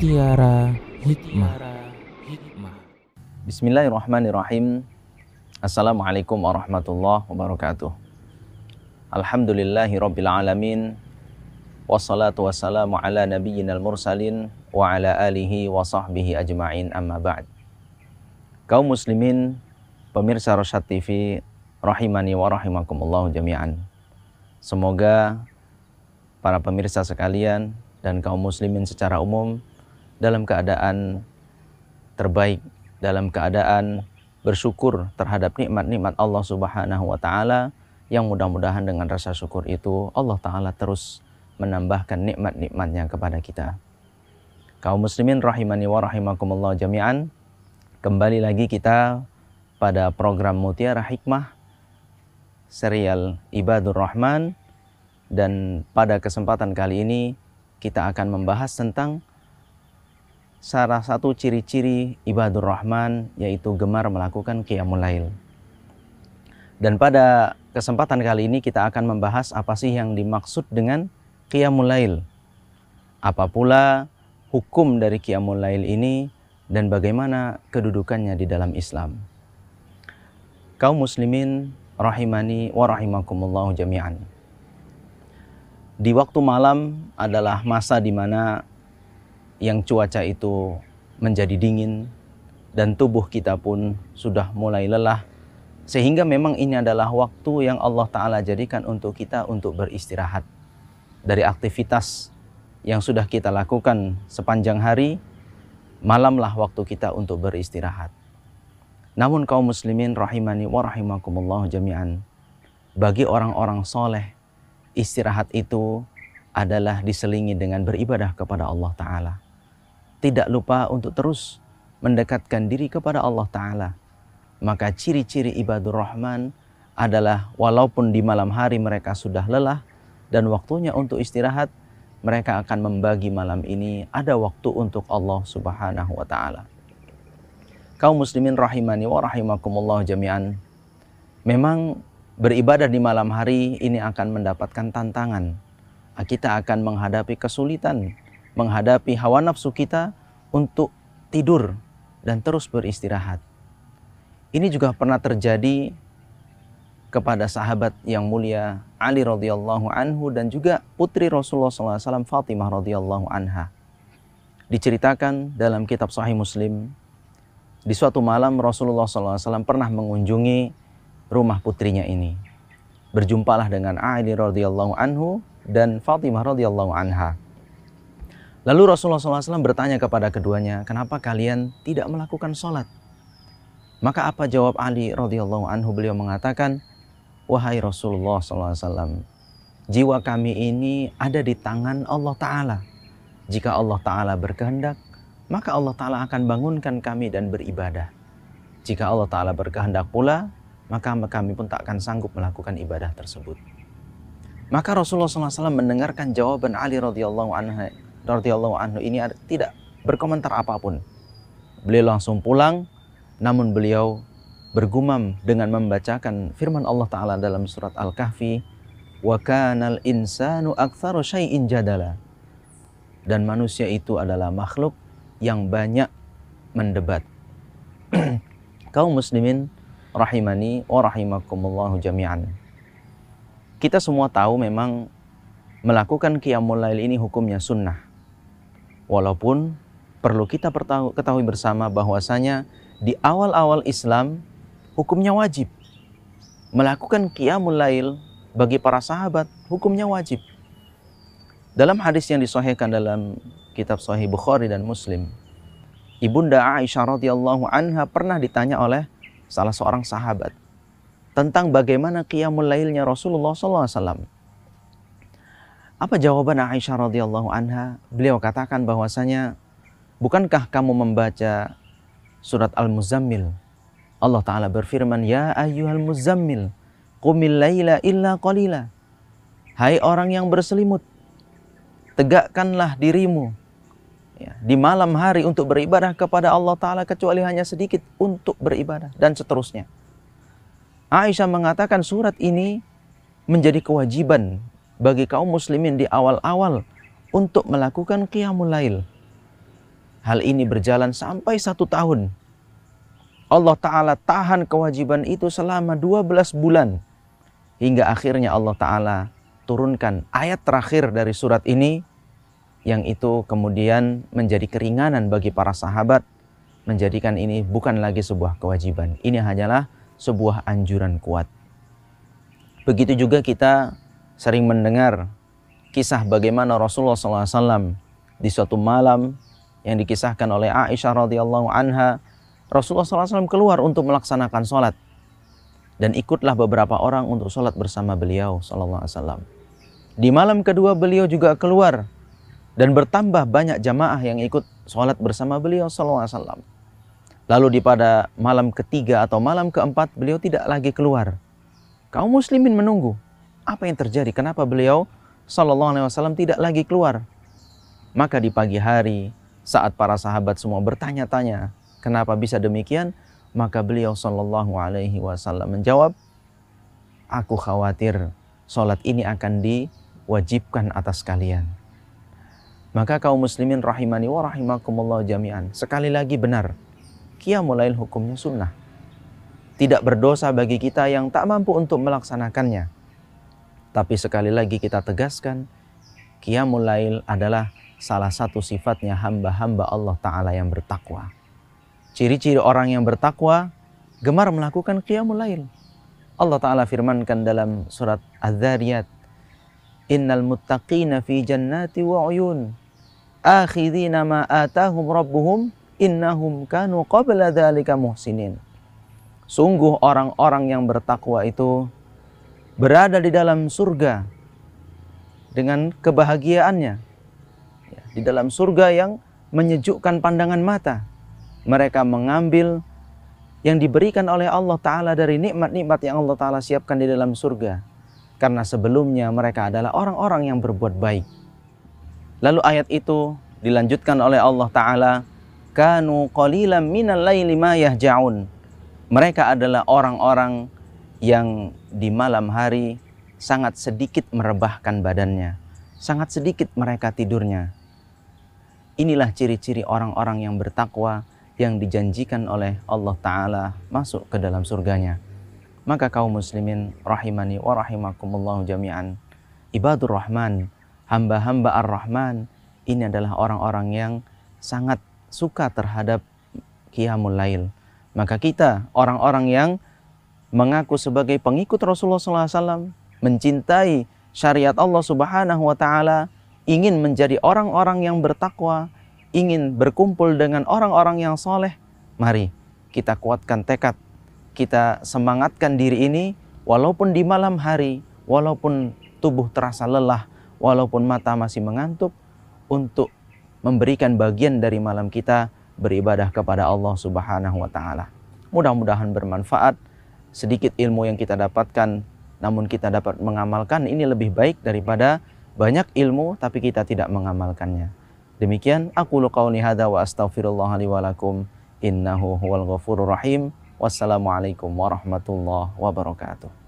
Mutiara Hikmah. Bismillahirrahmanirrahim. Assalamualaikum warahmatullahi wabarakatuh. Alhamdulillahi rabbil alamin. Wassalatu wassalamu ala nabiyyinal mursalin wa ala alihi wa sahbihi ajma'in amma ba'd. Kaum muslimin, pemirsa Rosyad TV, rahimani wa rahimakumullah jami'an. Semoga para pemirsa sekalian dan kaum muslimin secara umum dalam keadaan terbaik, dalam keadaan bersyukur terhadap nikmat-nikmat Allah Subhanahu wa taala yang mudah-mudahan dengan rasa syukur itu Allah taala terus menambahkan nikmat-nikmatnya kepada kita. Kaum muslimin rahimani wa rahimakumullah jami'an. Kembali lagi kita pada program Mutiara Hikmah serial Ibadur Rahman dan pada kesempatan kali ini kita akan membahas tentang salah satu ciri-ciri Ibadur Rahman yaitu gemar melakukan qiyamul lail. Dan pada kesempatan kali ini kita akan membahas apa sih yang dimaksud dengan Qiyamul Lail. Apa pula hukum dari Qiyamul Lail ini dan bagaimana kedudukannya di dalam Islam. Kaum muslimin rahimani wa rahimakumullah jami'an. Di waktu malam adalah masa di mana yang cuaca itu menjadi dingin dan tubuh kita pun sudah mulai lelah sehingga memang ini adalah waktu yang Allah taala jadikan untuk kita untuk beristirahat dari aktivitas yang sudah kita lakukan sepanjang hari, malamlah waktu kita untuk beristirahat. Namun kaum muslimin rahimani wa rahimakumullah jami'an, bagi orang-orang soleh, istirahat itu adalah diselingi dengan beribadah kepada Allah Ta'ala. Tidak lupa untuk terus mendekatkan diri kepada Allah Ta'ala. Maka ciri-ciri ibadur rahman adalah walaupun di malam hari mereka sudah lelah, dan waktunya untuk istirahat, mereka akan membagi malam ini ada waktu untuk Allah Subhanahu wa taala. Kaum muslimin rahimani wa rahimakumullah jami'an. Memang beribadah di malam hari ini akan mendapatkan tantangan. Kita akan menghadapi kesulitan, menghadapi hawa nafsu kita untuk tidur dan terus beristirahat. Ini juga pernah terjadi kepada sahabat yang mulia Ali radhiyallahu anhu dan juga putri Rasulullah SAW Fatimah radhiyallahu anha. Diceritakan dalam kitab Sahih Muslim, di suatu malam Rasulullah SAW pernah mengunjungi rumah putrinya ini. Berjumpalah dengan Ali radhiyallahu anhu dan Fatimah radhiyallahu anha. Lalu Rasulullah SAW bertanya kepada keduanya, kenapa kalian tidak melakukan sholat? Maka apa jawab Ali radhiyallahu anhu? Beliau mengatakan, Wahai Rasulullah SAW, jiwa kami ini ada di tangan Allah Ta'ala. Jika Allah Ta'ala berkehendak, maka Allah Ta'ala akan bangunkan kami dan beribadah. Jika Allah Ta'ala berkehendak pula, maka kami pun tak akan sanggup melakukan ibadah tersebut. Maka Rasulullah SAW mendengarkan jawaban Ali radhiyallahu anhu, radhiyallahu anhu ini tidak berkomentar apa pun. Beliau langsung pulang, namun beliau bergumam dengan membacakan firman Allah Ta'ala dalam surat Al-Kahfi wa kanal insanu aktsaru syai'in jadala. Dan manusia itu adalah makhluk yang banyak mendebat. Kaum muslimin rahimani wa rahimakumullahu jami'an. Kita semua tahu memang melakukan qiyamul lail ini hukumnya sunnah walaupun perlu kita ketahui bersama bahwasanya di awal-awal Islam hukumnya wajib. Melakukan qiyamul lail bagi para sahabat hukumnya wajib. Dalam hadis yang disahihkan dalam kitab Sahih Bukhari dan Muslim, Ibunda Aisyah radhiyallahu anha pernah ditanya oleh salah seorang sahabat tentang bagaimana qiyamul lailnya Rasulullah SAW. Apa jawaban Aisyah radhiyallahu anha? Beliau katakan bahwasanya bukankah kamu membaca surat Al-Muzammil Allah Ta'ala berfirman, Ya ayyuhal muzammil, qumil layla illa qalila. Hai orang yang berselimut, tegakkanlah dirimu ya, di malam hari untuk beribadah kepada Allah Ta'ala kecuali hanya sedikit untuk beribadah dan seterusnya. Aisyah mengatakan surat ini menjadi kewajiban bagi kaum muslimin di awal-awal untuk melakukan qiyamul lail. hal ini berjalan sampai satu tahun. Allah Ta'ala tahan kewajiban itu selama 12 bulan. Hingga akhirnya Allah Ta'ala turunkan ayat terakhir dari surat ini yang itu kemudian menjadi keringanan bagi para sahabat menjadikan ini bukan lagi sebuah kewajiban. Ini hanyalah sebuah anjuran kuat. Begitu juga kita sering mendengar kisah bagaimana Rasulullah SAW di suatu malam yang dikisahkan oleh Aisyah radhiyallahu anha, Rasulullah SAW keluar untuk melaksanakan sholat dan ikutlah beberapa orang untuk sholat bersama beliau Sallallahu. Di malam kedua beliau juga keluar dan bertambah banyak jamaah yang ikut sholat bersama beliau Sallallahu. Lalu di pada malam ketiga atau malam keempat beliau tidak lagi keluar. Kaum muslimin menunggu. Apa yang terjadi? Kenapa beliau Sallallahu Alaihi Wasallam tidak lagi keluar? Maka di pagi hari saat para sahabat semua bertanya-tanya kenapa bisa demikian, maka beliau Sallallahu Alaihi Wasallam menjawab, aku khawatir sholat ini akan diwajibkan atas kalian. Maka kaum muslimin rahimani wa rahimakumullah jami'an. Sekali lagi benar, Qiyamul Lail hukumnya sunnah. Tidak berdosa bagi kita yang tak mampu untuk melaksanakannya. Tapi sekali lagi kita tegaskan, Qiyamul Lail adalah salah satu sifatnya hamba-hamba Allah Ta'ala yang bertakwa. Ciri-ciri orang yang bertakwa gemar melakukan Qiyamul Lail. Allah Ta'ala firmankan dalam surat Az-Zariyat, Innal muttaqina fi jannati wa uyun, ma atahum rabbuhum innahum kanu qabla dzalika muhsinin. Sungguh orang-orang yang bertakwa itu berada di dalam surga dengan kebahagiaannya. Ya, di dalam surga yang menyejukkan pandangan mata. Mereka mengambil yang diberikan oleh Allah Ta'ala dari nikmat-nikmat yang Allah Ta'ala siapkan di dalam surga. Karena sebelumnya mereka adalah orang-orang yang berbuat baik. Lalu ayat itu dilanjutkan oleh Allah Ta'ala kanu qalilan minal laili ma yahja'un. Mereka adalah orang-orang yang di malam hari sangat sedikit merebahkan badannya. Sangat sedikit mereka tidurnya. Inilah ciri-ciri orang-orang yang bertakwa yang dijanjikan oleh Allah Ta'ala masuk ke dalam surganya. Maka kaum muslimin rahimani wa rahimakumullah jami'an. Ibadur Rahman, hamba-hamba Ar-Rahman, ini adalah orang-orang yang sangat suka terhadap Qiyamul Lail. Maka kita orang-orang yang mengaku sebagai pengikut Rasulullah SAW, mencintai syariat Allah Subhanahu wa taala, ingin menjadi orang-orang yang bertakwa, ingin berkumpul dengan orang-orang yang soleh, mari kita kuatkan tekad, kita semangatkan diri ini walaupun di malam hari, walaupun tubuh terasa lelah, walaupun mata masih mengantuk untuk memberikan bagian dari malam kita beribadah kepada Allah Subhanahu wa taala. Mudah-mudahan bermanfaat. Sedikit ilmu yang kita dapatkan namun kita dapat mengamalkan ini lebih baik daripada banyak ilmu tapi kita tidak mengamalkannya. Demikian aku qauli hadza wa astaghfirullah li wa lakum innahu huwal ghafurur rahim. Wassalamualaikum warahmatullahi wabarakatuh.